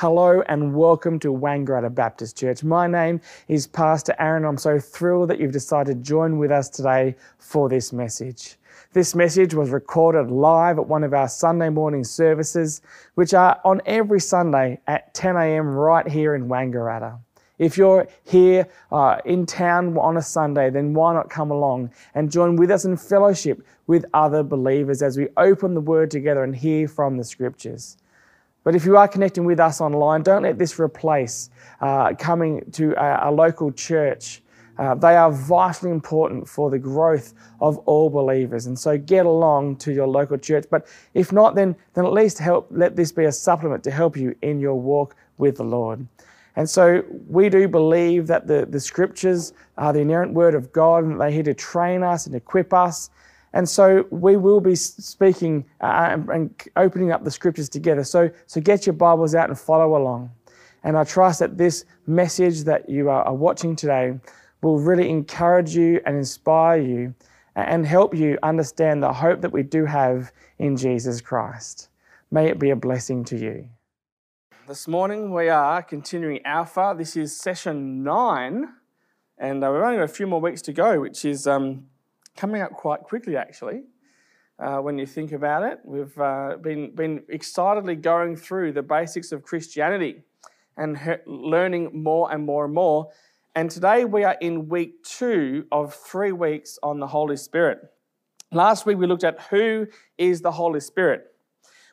Hello and welcome to Wangaratta Baptist Church. My name is Pastor Aaron. I'm so thrilled that you've decided to join with us today for this message. This message was recorded live at one of our Sunday morning services, which are on every Sunday at 10 a.m. right here in Wangaratta. If you're here uh, in town on a Sunday, then why not come along and join with us in fellowship with other believers as we open the Word together and hear from the Scriptures. But if you are connecting with us online, don't let this replace uh, coming to a, a local church. Uh, they are vitally important for the growth of all believers. And so get along to your local church. But if not, then, then at least help, let this be a supplement to help you in your walk with the Lord. And so we do believe that the, the scriptures are the inerrant word of God and they're here to train us and equip us and so we will be speaking uh, and opening up the scriptures together. So, so get your Bibles out and follow along. And I trust that this message that you are watching today will really encourage you and inspire you and help you understand the hope that we do have in Jesus Christ. May it be a blessing to you. This morning we are continuing Alpha. This is session nine, and uh, we've only got a few more weeks to go, which is um, coming up quite quickly, actually. Uh, when you think about it, we've uh, been, been excitedly going through the basics of Christianity and he- learning more and more and more. And today we are in week two of three weeks on the Holy Spirit. Last week we looked at who is the Holy Spirit.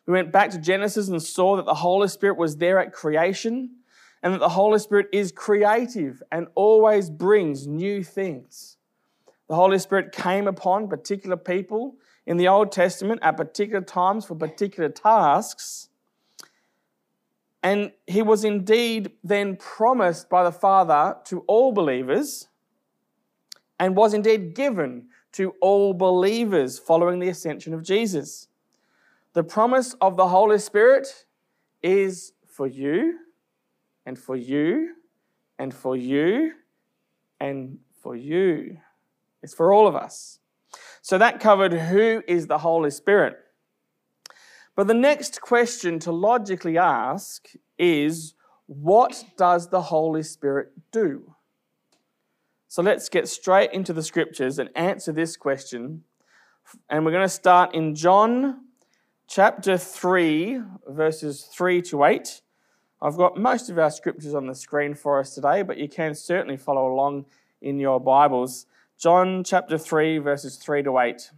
We went back to Genesis and saw that the Holy Spirit was there at creation and that the Holy Spirit is creative and always brings new things. The Holy Spirit came upon particular people in the Old Testament at particular times for particular tasks. And he was indeed then promised by the Father to all believers and was indeed given to all believers following the ascension of Jesus. The promise of the Holy Spirit is for you and for you and for you and for you. It's for all of us. So that covered who is the Holy Spirit. But the next question to logically ask is what does the Holy Spirit do? So let's get straight into the scriptures and answer this question. And we're going to start in John chapter 3, verses 3 to 8. I've got most of our scriptures on the screen for us today, but you can certainly follow along in your Bibles. John chapter 3, verses 3 to 8.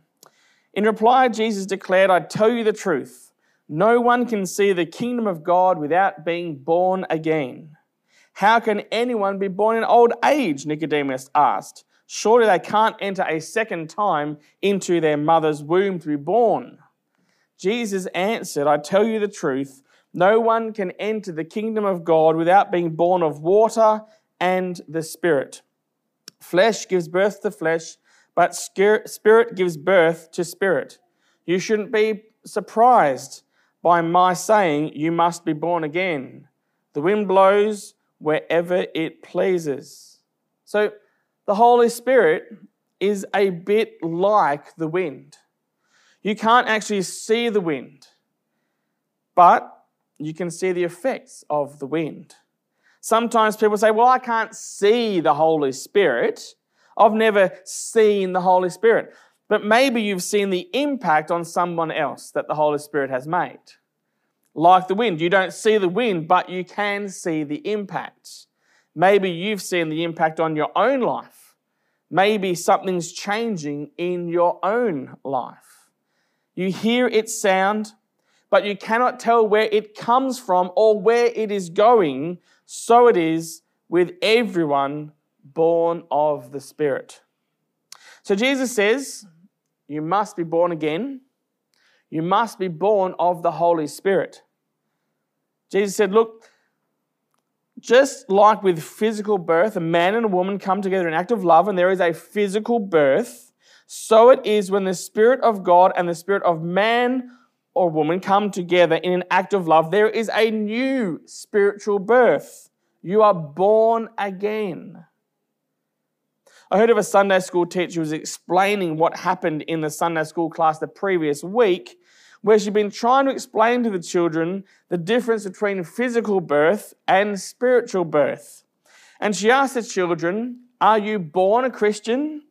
In reply, Jesus declared, I tell you the truth. No one can see the kingdom of God without being born again. How can anyone be born in old age? Nicodemus asked. Surely they can't enter a second time into their mother's womb to be born. Jesus answered, I tell you the truth. No one can enter the kingdom of God without being born of water and the Spirit. Flesh gives birth to flesh, but spirit gives birth to spirit. You shouldn't be surprised by my saying, You must be born again. The wind blows wherever it pleases. So the Holy Spirit is a bit like the wind. You can't actually see the wind, but you can see the effects of the wind. Sometimes people say, Well, I can't see the Holy Spirit. I've never seen the Holy Spirit. But maybe you've seen the impact on someone else that the Holy Spirit has made. Like the wind. You don't see the wind, but you can see the impact. Maybe you've seen the impact on your own life. Maybe something's changing in your own life. You hear its sound, but you cannot tell where it comes from or where it is going so it is with everyone born of the Spirit. So Jesus says, You must be born again. You must be born of the Holy Spirit. Jesus said, Look, just like with physical birth, a man and a woman come together in act of love, and there is a physical birth, so it is when the Spirit of God and the Spirit of man or woman come together in an act of love, there is a new spiritual birth. You are born again. I heard of a Sunday school teacher who was explaining what happened in the Sunday school class the previous week where she'd been trying to explain to the children the difference between physical birth and spiritual birth. And she asked the children, Are you born a Christian?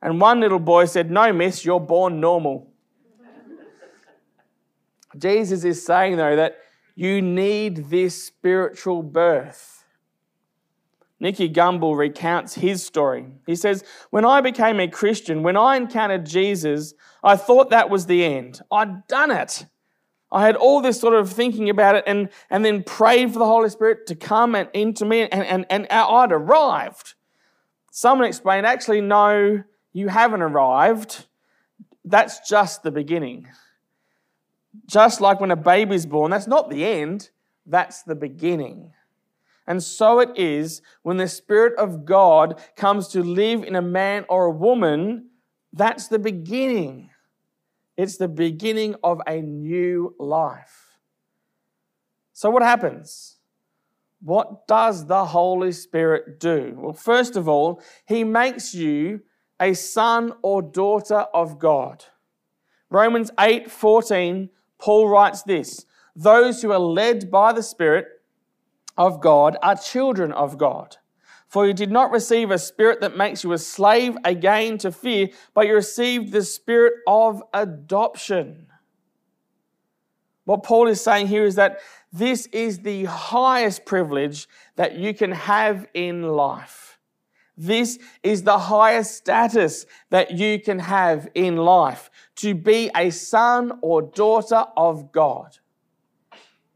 And one little boy said, No, miss, you're born normal. Jesus is saying, though, that you need this spiritual birth. Nicky Gumbel recounts his story. He says, When I became a Christian, when I encountered Jesus, I thought that was the end. I'd done it. I had all this sort of thinking about it and, and then prayed for the Holy Spirit to come and into me, and, and, and I'd arrived. Someone explained, actually, no, you haven't arrived. That's just the beginning. Just like when a baby's born, that's not the end, that's the beginning. And so it is when the Spirit of God comes to live in a man or a woman, that's the beginning. It's the beginning of a new life. So, what happens? What does the Holy Spirit do? Well, first of all, He makes you a son or daughter of God. Romans 8 14, Paul writes this Those who are led by the Spirit of God are children of God. For you did not receive a spirit that makes you a slave again to fear, but you received the spirit of adoption. What Paul is saying here is that this is the highest privilege that you can have in life. This is the highest status that you can have in life to be a son or daughter of God.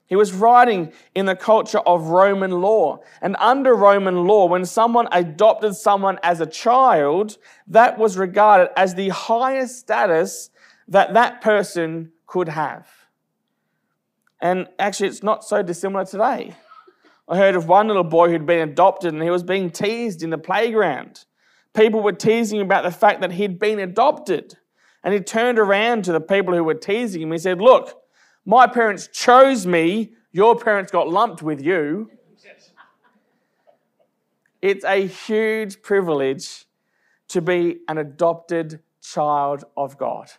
He was writing in the culture of Roman law. And under Roman law, when someone adopted someone as a child, that was regarded as the highest status that that person could have. And actually, it's not so dissimilar today. I heard of one little boy who'd been adopted and he was being teased in the playground. People were teasing about the fact that he'd been adopted. And he turned around to the people who were teasing him. He said, Look, my parents chose me, your parents got lumped with you. It's a huge privilege to be an adopted child of God.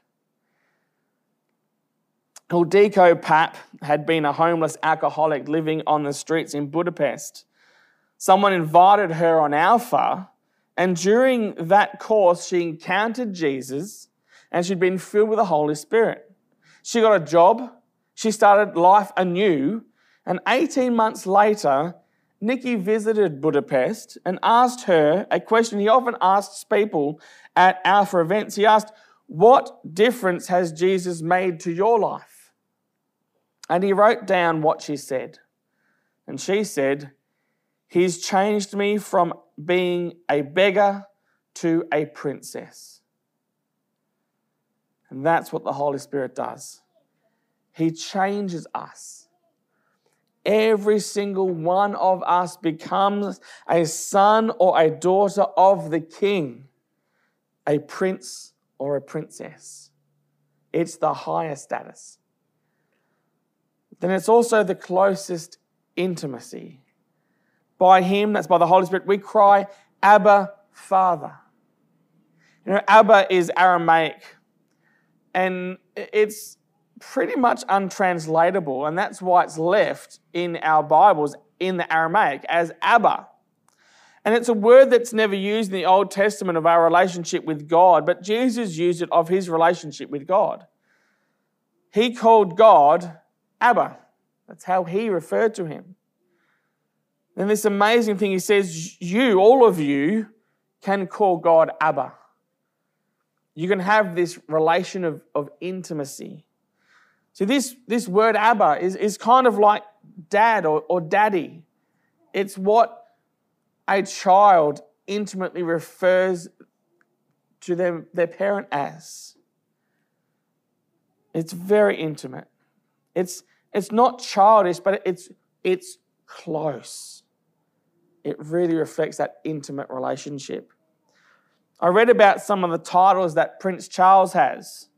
Ildiko Pap had been a homeless alcoholic living on the streets in Budapest. Someone invited her on Alpha, and during that course, she encountered Jesus and she'd been filled with the Holy Spirit. She got a job, she started life anew. And 18 months later, Nicky visited Budapest and asked her a question he often asks people at Alpha events. He asked, What difference has Jesus made to your life? And he wrote down what she said. And she said, He's changed me from being a beggar to a princess. And that's what the Holy Spirit does. He changes us. Every single one of us becomes a son or a daughter of the king, a prince or a princess. It's the highest status. Then it's also the closest intimacy. By Him, that's by the Holy Spirit, we cry, Abba, Father. You know, Abba is Aramaic, and it's pretty much untranslatable, and that's why it's left in our Bibles in the Aramaic as Abba. And it's a word that's never used in the Old Testament of our relationship with God, but Jesus used it of his relationship with God. He called God Abba. That's how he referred to him. Then this amazing thing he says, you, all of you, can call God Abba. You can have this relation of, of intimacy. So this, this word Abba is, is kind of like dad or, or daddy. It's what a child intimately refers to them, their parent as. It's very intimate. It's, it's not childish, but it's, it's close. It really reflects that intimate relationship. I read about some of the titles that Prince Charles has.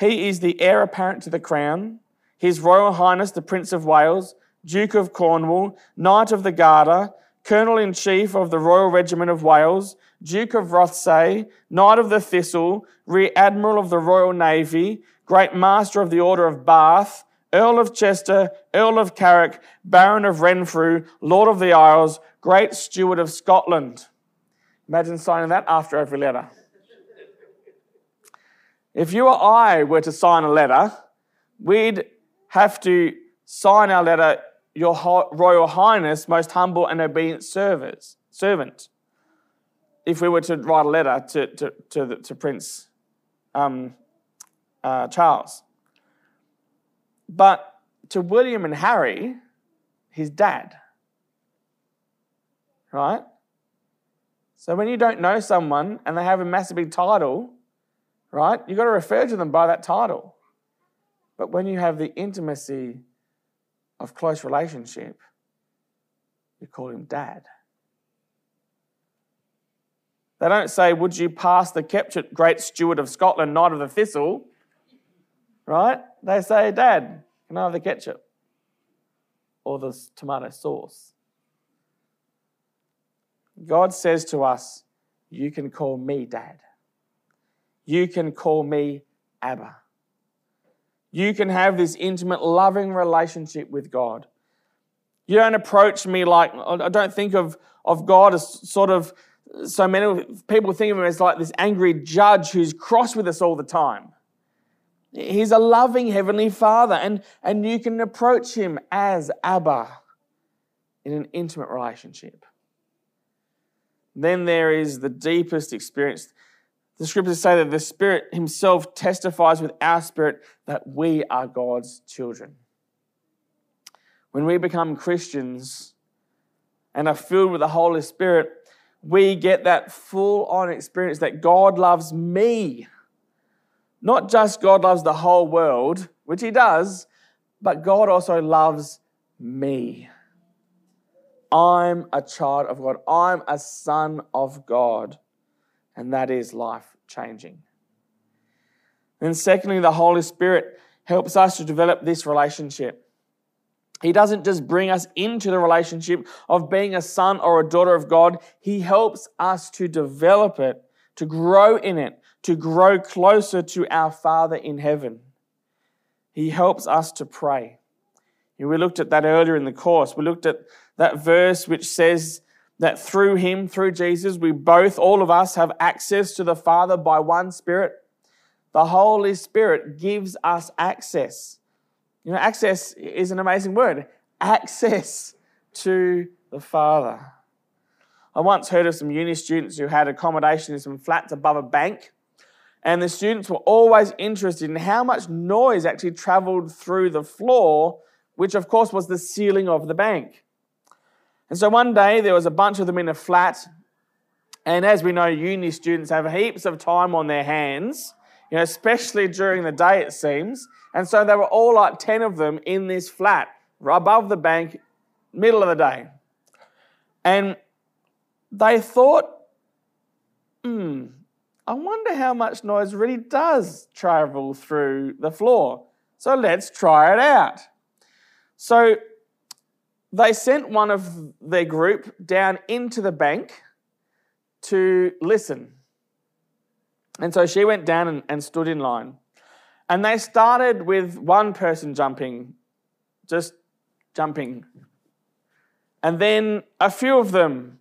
He is the heir apparent to the crown, His Royal Highness the Prince of Wales, Duke of Cornwall, Knight of the Garter, Colonel in Chief of the Royal Regiment of Wales, Duke of Rothesay, Knight of the Thistle, Rear Admiral of the Royal Navy, Great Master of the Order of Bath, Earl of Chester, Earl of Carrick, Baron of Renfrew, Lord of the Isles, Great Steward of Scotland. Imagine signing that after every letter. If you or I were to sign a letter, we'd have to sign our letter, Your Royal Highness, most humble and obedient servant. If we were to write a letter to, to, to, the, to Prince um, uh, Charles. But to William and Harry, his dad. Right? So when you don't know someone and they have a massive big title, right, you've got to refer to them by that title. But when you have the intimacy of close relationship, you call him dad. They don't say, Would you pass the Ketchut, great steward of Scotland, knight of the thistle? Right? They say, Dad, can I have the ketchup? Or the tomato sauce? God says to us, You can call me Dad. You can call me Abba. You can have this intimate, loving relationship with God. You don't approach me like, I don't think of, of God as sort of, so many people think of him as like this angry judge who's cross with us all the time. He's a loving Heavenly Father, and, and you can approach him as Abba in an intimate relationship. Then there is the deepest experience the scriptures say that the Spirit Himself testifies with our spirit that we are God's children. When we become Christians and are filled with the Holy Spirit, we get that full on experience that God loves me. Not just God loves the whole world, which He does, but God also loves me. I'm a child of God, I'm a son of God, and that is life changing. And secondly, the Holy Spirit helps us to develop this relationship. He doesn't just bring us into the relationship of being a son or a daughter of God, He helps us to develop it, to grow in it, to grow closer to our Father in heaven. He helps us to pray. And We looked at that earlier in the course. We looked at that verse which says that through him, through Jesus, we both, all of us, have access to the Father by one Spirit. The Holy Spirit gives us access. You know, access is an amazing word. Access to the Father. I once heard of some uni students who had accommodation in some flats above a bank. And the students were always interested in how much noise actually traveled through the floor, which of course was the ceiling of the bank. And so one day there was a bunch of them in a flat. And as we know, uni students have heaps of time on their hands, you know, especially during the day, it seems. And so they were all like 10 of them in this flat, above the bank, middle of the day. And they thought, hmm, I wonder how much noise really does travel through the floor. So let's try it out. So they sent one of their group down into the bank to listen. And so she went down and, and, stood in line. And they started with one person jumping, just jumping. And then a few of them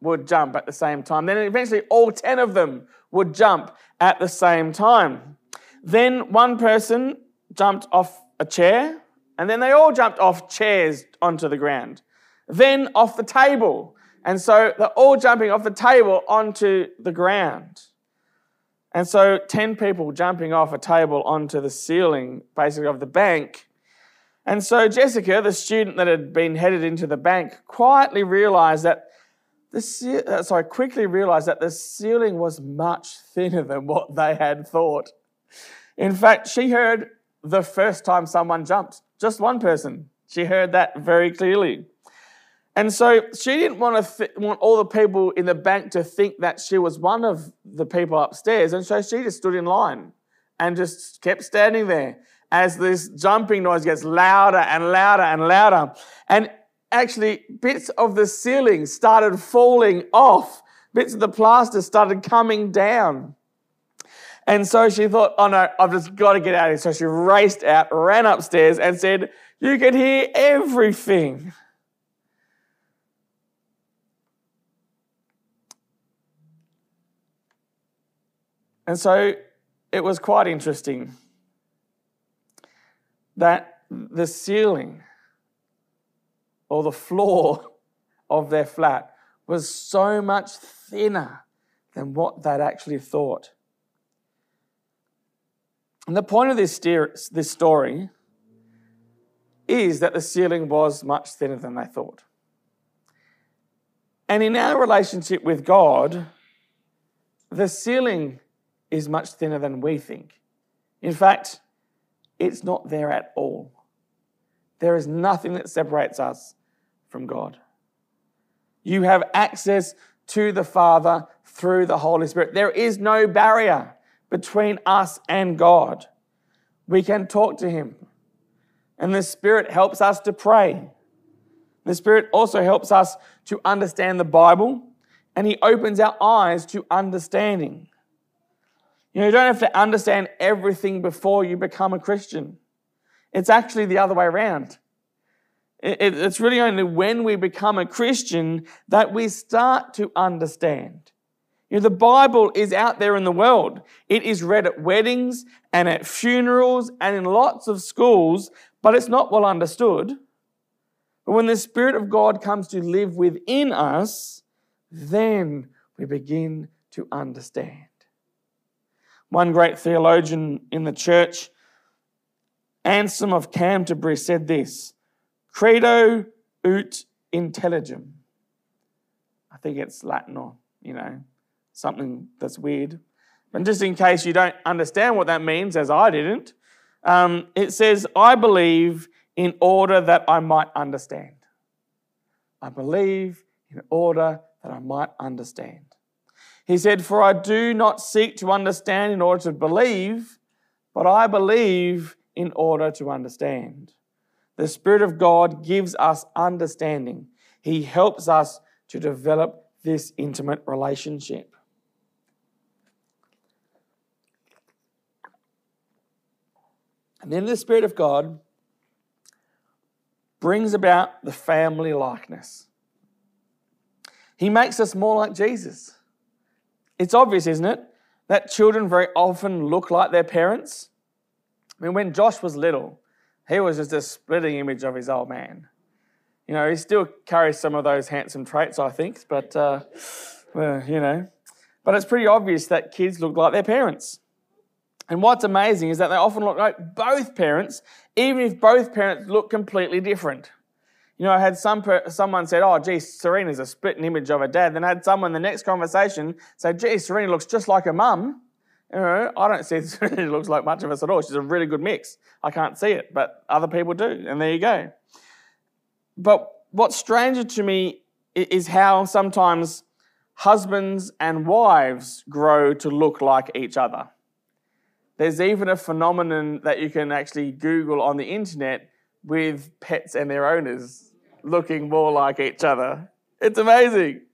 would jump at the same time. Then eventually all 10 of them would jump at the same time. Then one person jumped off a chair and then they all jumped off chairs onto the ground, then off the table. And so they're all jumping off the table onto the ground. And so 10 people jumping off a table onto the ceiling, basically, of the bank. And so Jessica, the student that had been headed into the bank, quietly realized that the, uh, sorry, quickly realized that the ceiling was much thinner than what they had thought. In fact, she heard the first time someone jumped. Just one person. She heard that very clearly. And so she didn't want to th- want all the people in the bank to think that she was one of the people upstairs. And so she just stood in line and just kept standing there as this jumping noise gets louder and louder and louder. And actually, bits of the ceiling started falling off, bits of the plaster started coming down. And so she thought, oh no, I've just got to get out of here. So she raced out, ran upstairs, and said, You could hear everything. And so it was quite interesting that the ceiling or the floor of their flat was so much thinner than what they'd actually thought. And the point of this, this story is that the ceiling was much thinner than they thought. And in our relationship with God, the ceiling is much thinner than we think. In fact, it's not there at all. There is nothing that separates us from God. You have access to the Father through the Holy Spirit. There is no barrier between us and God. We can talk to Him. And the Spirit helps us to pray. The Spirit also helps us to understand the Bible, and He opens our eyes to understanding. You know, you don't have to understand everything before you become a Christian. It's actually the other way around. It's really only when we become a Christian that we start to understand. You know, the Bible is out there in the world. It is read at weddings and at funerals and in lots of schools, but it's not well understood. But when the Spirit of God comes to live within us, then we begin to understand. One great theologian in the church, Anselm of Canterbury, said this Credo ut intelligam. I think it's Latin or, you know, something that's weird. But just in case you don't understand what that means, as I didn't, um, it says, I believe in order that I might understand. I believe in order that I might understand. He said, For I do not seek to understand in order to believe, but I believe in order to understand. The Spirit of God gives us understanding. He helps us to develop this intimate relationship. And then the Spirit of God brings about the family likeness. He makes us more like Jesus. It's obvious, isn't it? That children very often look like their parents. I mean, when Josh was little, he was just a splitting image of his old man. You know, he still carries some of those handsome traits, I think, but, uh, well, you know. But it's pretty obvious that kids look like their parents. And what's amazing is that they often look like both parents, even if both parents look completely different. You know, I had some someone said, "Oh, gee, Serena's a split image of her dad." Then I had someone in the next conversation say, "Gee, Serena looks just like her mum." You know, I don't see Serena looks like much of us at all. She's a really good mix. I can't see it, but other people do, and there you go. But what's stranger to me is how sometimes husbands and wives grow to look like each other. There's even a phenomenon that you can actually Google on the internet with pets and their owners looking more like each other. It's amazing.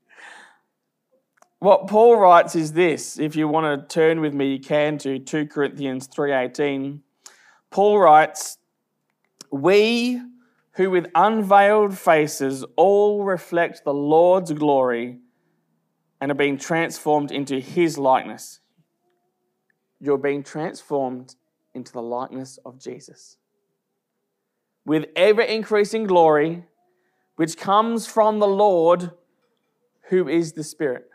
What Paul writes is this, if you want to turn with me you can to 2 Corinthians 3:18. Paul writes, "We who with unveiled faces all reflect the Lord's glory and are being transformed into his likeness." You're being transformed into the likeness of Jesus with ever increasing glory, which comes from the Lord, who is the Spirit.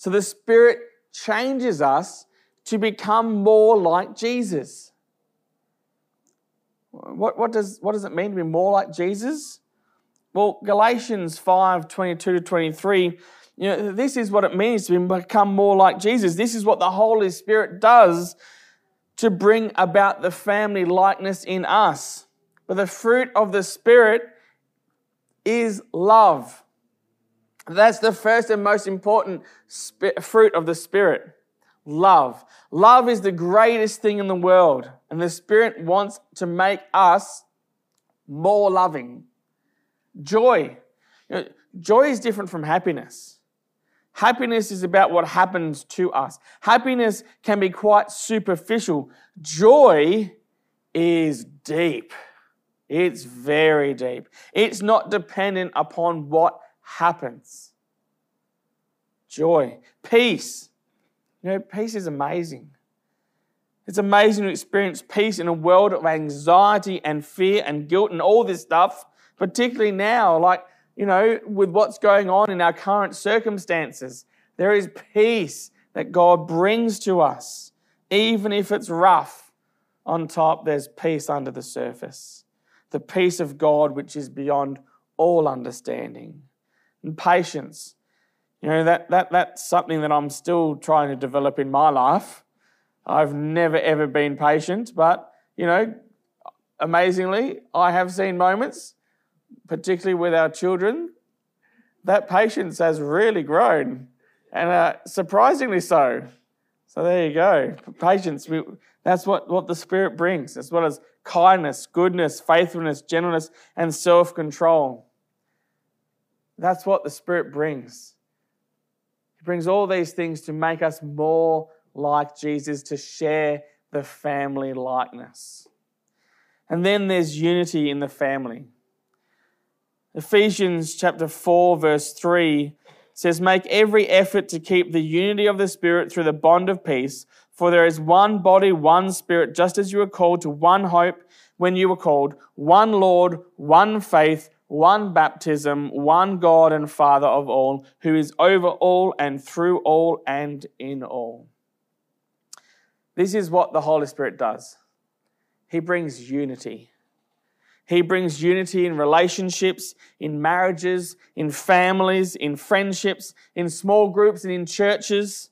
So the Spirit changes us to become more like Jesus. What, what, does, what does it mean to be more like Jesus? Well, Galatians 5 22 to 23, you know, this is what it means to become more like Jesus. This is what the Holy Spirit does to bring about the family likeness in us. But the fruit of the Spirit is love. That's the first and most important fruit of the Spirit love. Love is the greatest thing in the world, and the Spirit wants to make us more loving. Joy. You know, joy is different from happiness. Happiness is about what happens to us. Happiness can be quite superficial. Joy is deep. It's very deep. It's not dependent upon what happens. Joy, peace. You know, peace is amazing. It's amazing to experience peace in a world of anxiety and fear and guilt and all this stuff, particularly now, like, you know, with what's going on in our current circumstances. There is peace that God brings to us, even if it's rough. On top, there's peace under the surface. The peace of God, which is beyond all understanding. And patience. You know, that, that, that's something that I'm still trying to develop in my life. I've never ever been patient, but, you know, amazingly, I have seen moments, particularly with our children, that patience has really grown, and uh, surprisingly so. So there you go. Patience, we, that's what, what the Spirit brings, as well as kindness, goodness, faithfulness, gentleness, and self control. That's what the Spirit brings. He brings all these things to make us more like Jesus, to share the family likeness. And then there's unity in the family. Ephesians chapter 4, verse 3 says, Make every effort to keep the unity of the Spirit through the bond of peace, for there is one body, one Spirit, just as you were called to one hope when you were called, one Lord, one faith, one baptism, one God and Father of all, who is over all and through all and in all. This is what the Holy Spirit does He brings unity. He brings unity in relationships, in marriages, in families, in friendships, in small groups, and in churches.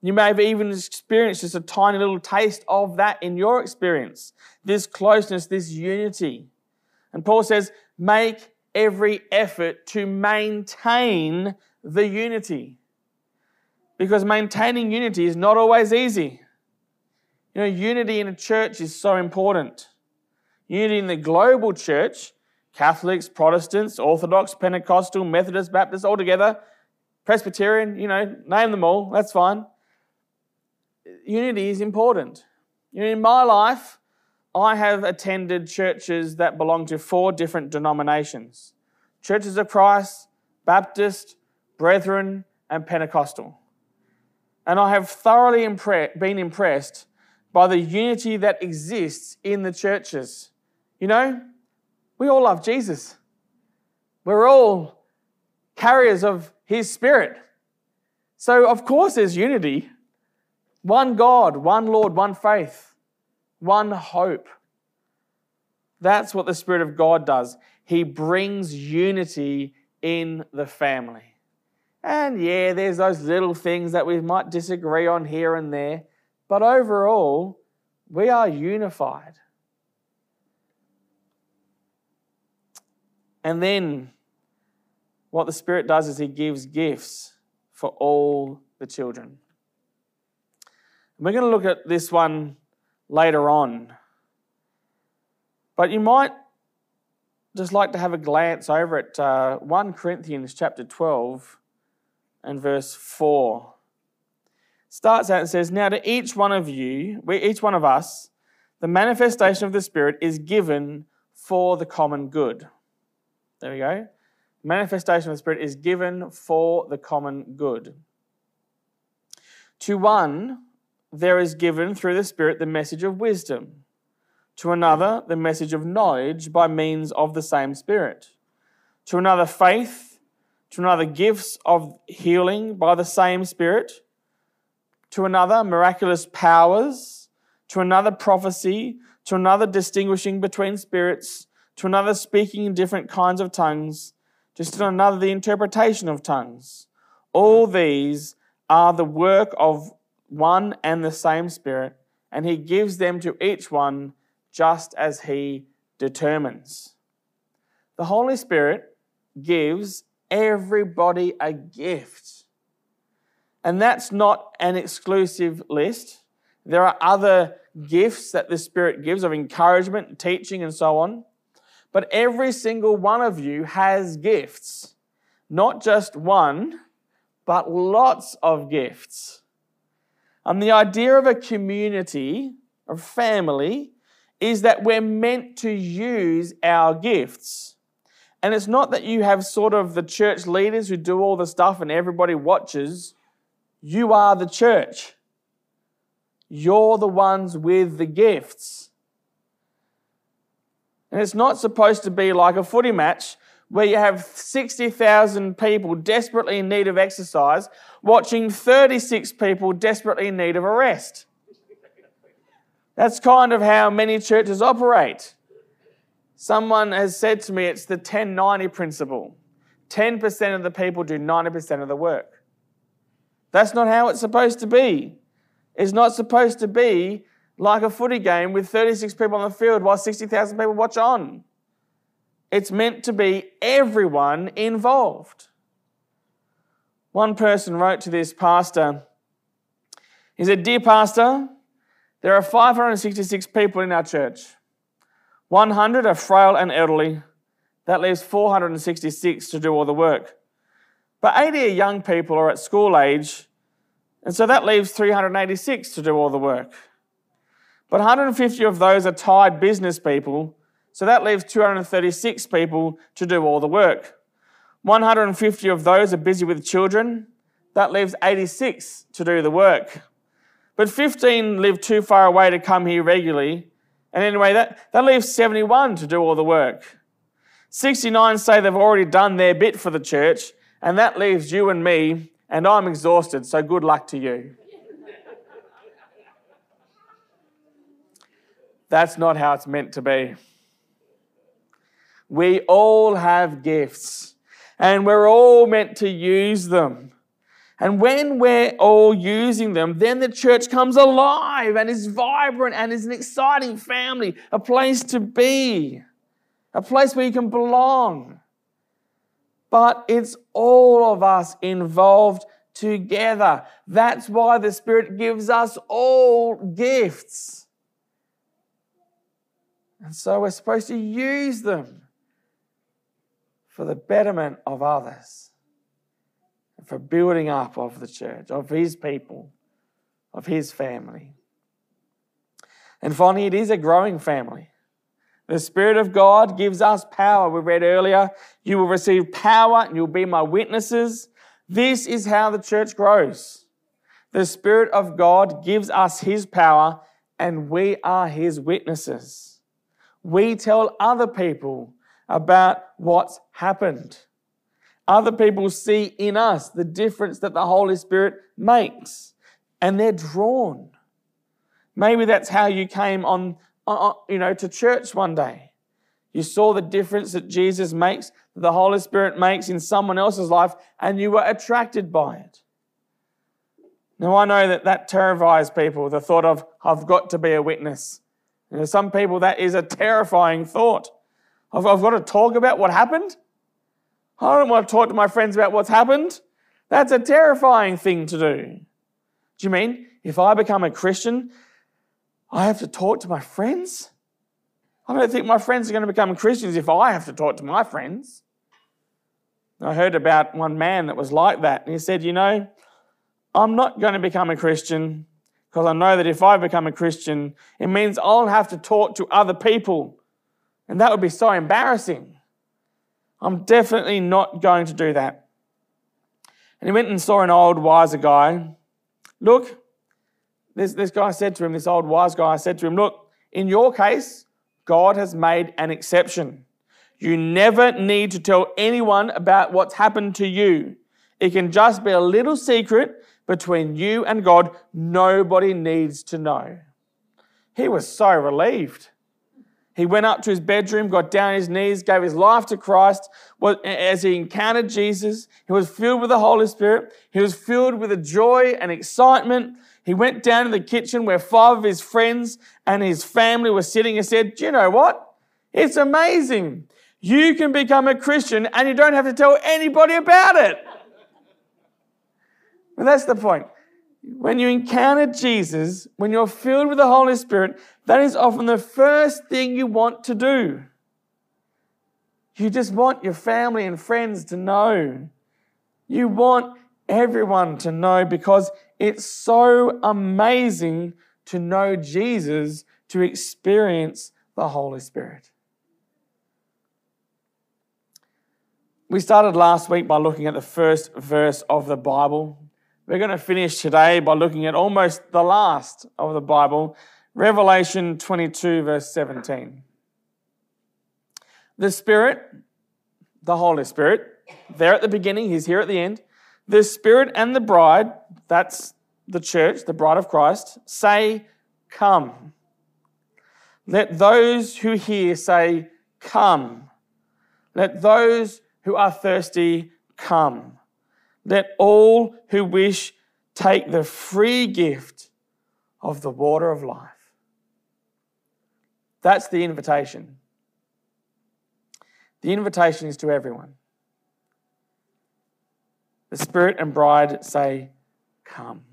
You may have even experienced just a tiny little taste of that in your experience this closeness, this unity. And Paul says, make every effort to maintain the unity. Because maintaining unity is not always easy. You know, unity in a church is so important. Unity in the global church, Catholics, Protestants, Orthodox, Pentecostal, Methodist, Baptist, all together, Presbyterian, you know, name them all, that's fine. Unity is important. You know, in my life, I have attended churches that belong to four different denominations Churches of Christ, Baptist, Brethren, and Pentecostal. And I have thoroughly impre- been impressed by the unity that exists in the churches. You know, we all love Jesus. We're all carriers of his spirit. So, of course, there's unity. One God, one Lord, one faith one hope. That's what the Spirit of God does. He brings unity in the family. And yeah, there's those little things that we might disagree on here and there, but overall, we are unified. And then what the Spirit does is He gives gifts for all the children. And we're going to look at this one later on. But you might just like to have a glance over at uh, 1 Corinthians chapter 12 and verse 4. starts out and says, Now to each one of you, each one of us, the manifestation of the Spirit is given for the common good. There we go. Manifestation of the Spirit is given for the common good. To one, there is given through the Spirit the message of wisdom, to another, the message of knowledge by means of the same Spirit, to another, faith, to another, gifts of healing by the same Spirit, to another, miraculous powers, to another, prophecy, to another, distinguishing between spirits, to another, speaking in different kinds of tongues, to still another, the interpretation of tongues. All these are the work of one and the same Spirit, and He gives them to each one just as He determines. The Holy Spirit gives everybody a gift. And that's not an exclusive list. There are other gifts that the Spirit gives of encouragement, teaching, and so on. But every single one of you has gifts. Not just one, but lots of gifts. And the idea of a community, a family, is that we're meant to use our gifts. And it's not that you have sort of the church leaders who do all the stuff and everybody watches. You are the church. You're the ones with the gifts. And it's not supposed to be like a footy match where you have 60,000 people desperately in need of exercise watching 36 people desperately in need of a rest. That's kind of how many churches operate. Someone has said to me it's the 10 90 principle 10% of the people do 90% of the work. That's not how it's supposed to be. It's not supposed to be like a footy game with 36 people on the field while 60,000 people watch on. It's meant to be everyone involved. One person wrote to this pastor, he said, Dear Pastor, there are 566 people in our church. 100 are frail and elderly. That leaves 466 to do all the work. But 80 are young people or at school age, and so that leaves 386 to do all the work. But 150 of those are tied business people, so that leaves 236 people to do all the work. 150 of those are busy with children, that leaves 86 to do the work. But 15 live too far away to come here regularly, and anyway, that, that leaves 71 to do all the work. 69 say they've already done their bit for the church, and that leaves you and me, and I'm exhausted, so good luck to you. That's not how it's meant to be. We all have gifts and we're all meant to use them. And when we're all using them, then the church comes alive and is vibrant and is an exciting family, a place to be, a place where you can belong. But it's all of us involved together. That's why the Spirit gives us all gifts. And so we're supposed to use them for the betterment of others, for building up of the church, of His people, of His family. And finally, it is a growing family. The Spirit of God gives us power. We read earlier, you will receive power and you'll be my witnesses. This is how the church grows. The Spirit of God gives us His power and we are His witnesses we tell other people about what's happened. Other people see in us the difference that the Holy Spirit makes, and they're drawn. Maybe that's how you came on, on, you know, to church one day. You saw the difference that Jesus makes, that the Holy Spirit makes in someone else's life, and you were attracted by it. Now, I know that that terrifies people, the thought of, I've got to be a witness. You know, some people, that is a terrifying thought. I've, I've got to talk about what happened. I don't want to talk to my friends about what's happened. That's a terrifying thing to do. Do you mean if I become a Christian, I have to talk to my friends? I don't think my friends are going to become Christians if I have to talk to my friends. I heard about one man that was like that, and he said, You know, I'm not going to become a Christian because I know that if I become a Christian, it means I'll have to talk to other people. And that would be so embarrassing. I'm definitely not going to do that. And he went and saw an old wiser guy. Look, this, this guy said to him, this old wise guy said to him, Look, in your case, God has made an exception. You never need to tell anyone about what's happened to you. It can just be a little secret between you and God. Nobody needs to know. He was so relieved. He went up to his bedroom, got down on his knees, gave his life to Christ. As he encountered Jesus, he was filled with the Holy Spirit. He was filled with a joy and excitement. He went down to the kitchen where five of his friends and his family were sitting and said, Do you know what? It's amazing. You can become a Christian and you don't have to tell anybody about it. But that's the point. When you encounter Jesus, when you're filled with the Holy Spirit, that is often the first thing you want to do. You just want your family and friends to know. You want everyone to know because it's so amazing to know Jesus, to experience the Holy Spirit. We started last week by looking at the first verse of the Bible. We're going to finish today by looking at almost the last of the Bible, Revelation 22, verse 17. The Spirit, the Holy Spirit, there at the beginning, He's here at the end. The Spirit and the bride, that's the church, the bride of Christ, say, Come. Let those who hear say, Come. Let those who are thirsty come. Let all who wish take the free gift of the water of life. That's the invitation. The invitation is to everyone. The Spirit and bride say, Come.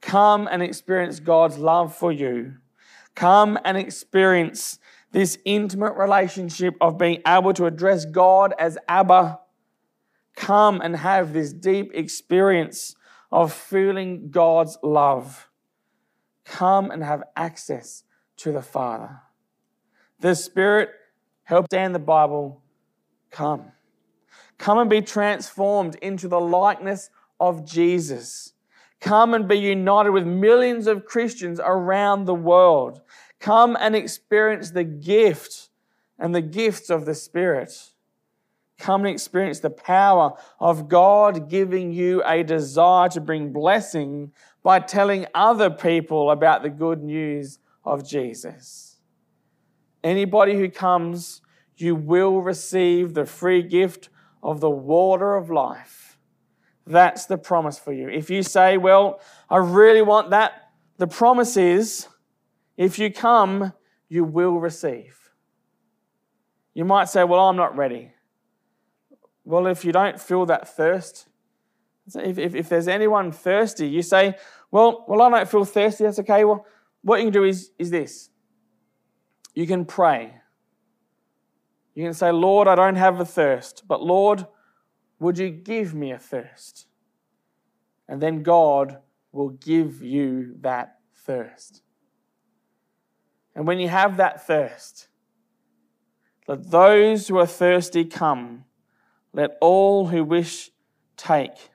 Come and experience God's love for you. Come and experience this intimate relationship of being able to address God as Abba. Come and have this deep experience of feeling God's love. Come and have access to the Father. The Spirit helps stand the Bible. Come. Come and be transformed into the likeness of Jesus. Come and be united with millions of Christians around the world. Come and experience the gift and the gifts of the Spirit. Come and experience the power of God giving you a desire to bring blessing by telling other people about the good news of Jesus. Anybody who comes, you will receive the free gift of the water of life. That's the promise for you. If you say, Well, I really want that, the promise is if you come, you will receive. You might say, Well, I'm not ready. Well, if you don't feel that thirst, if, if, if there's anyone thirsty, you say, Well, well, I don't feel thirsty, that's okay. Well, what you can do is, is this you can pray. You can say, Lord, I don't have a thirst, but Lord, would you give me a thirst? And then God will give you that thirst. And when you have that thirst, let those who are thirsty come. Let all who wish take.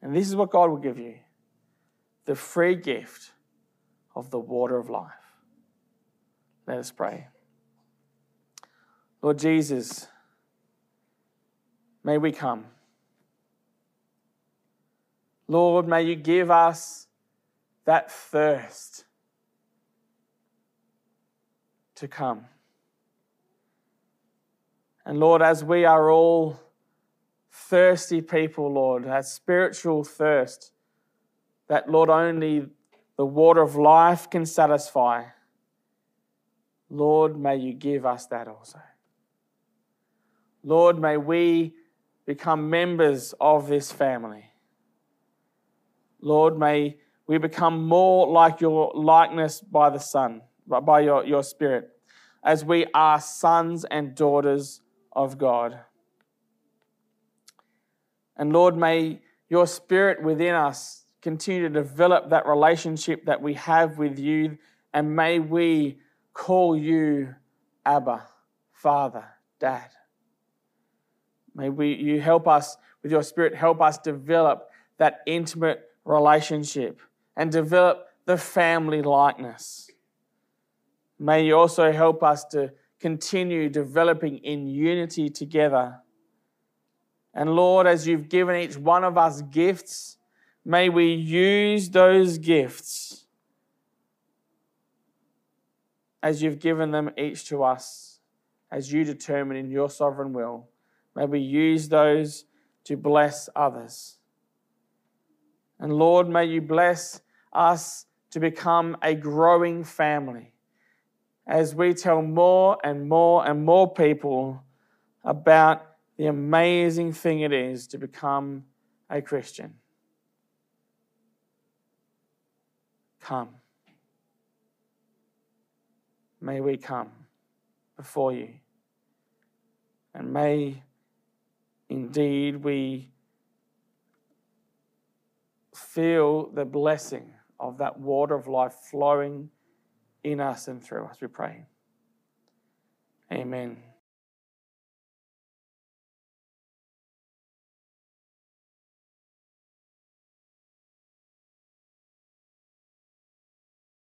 And this is what God will give you the free gift of the water of life. Let us pray. Lord Jesus, may we come. Lord, may you give us that thirst to come. And Lord, as we are all thirsty people, Lord, that spiritual thirst that, Lord, only the water of life can satisfy, Lord, may you give us that also. Lord, may we become members of this family. Lord, may we become more like your likeness by the Son, by your, your Spirit, as we are sons and daughters of God. And Lord, may your Spirit within us continue to develop that relationship that we have with you, and may we call you Abba, Father, Dad. May we, you help us with your Spirit, help us develop that intimate relationship and develop the family likeness. May you also help us to continue developing in unity together. And Lord, as you've given each one of us gifts, may we use those gifts as you've given them each to us, as you determine in your sovereign will. May we use those to bless others. And Lord, may you bless us to become a growing family as we tell more and more and more people about the amazing thing it is to become a Christian. Come. May we come before you. And may Indeed, we feel the blessing of that water of life flowing in us and through us. We pray. Amen.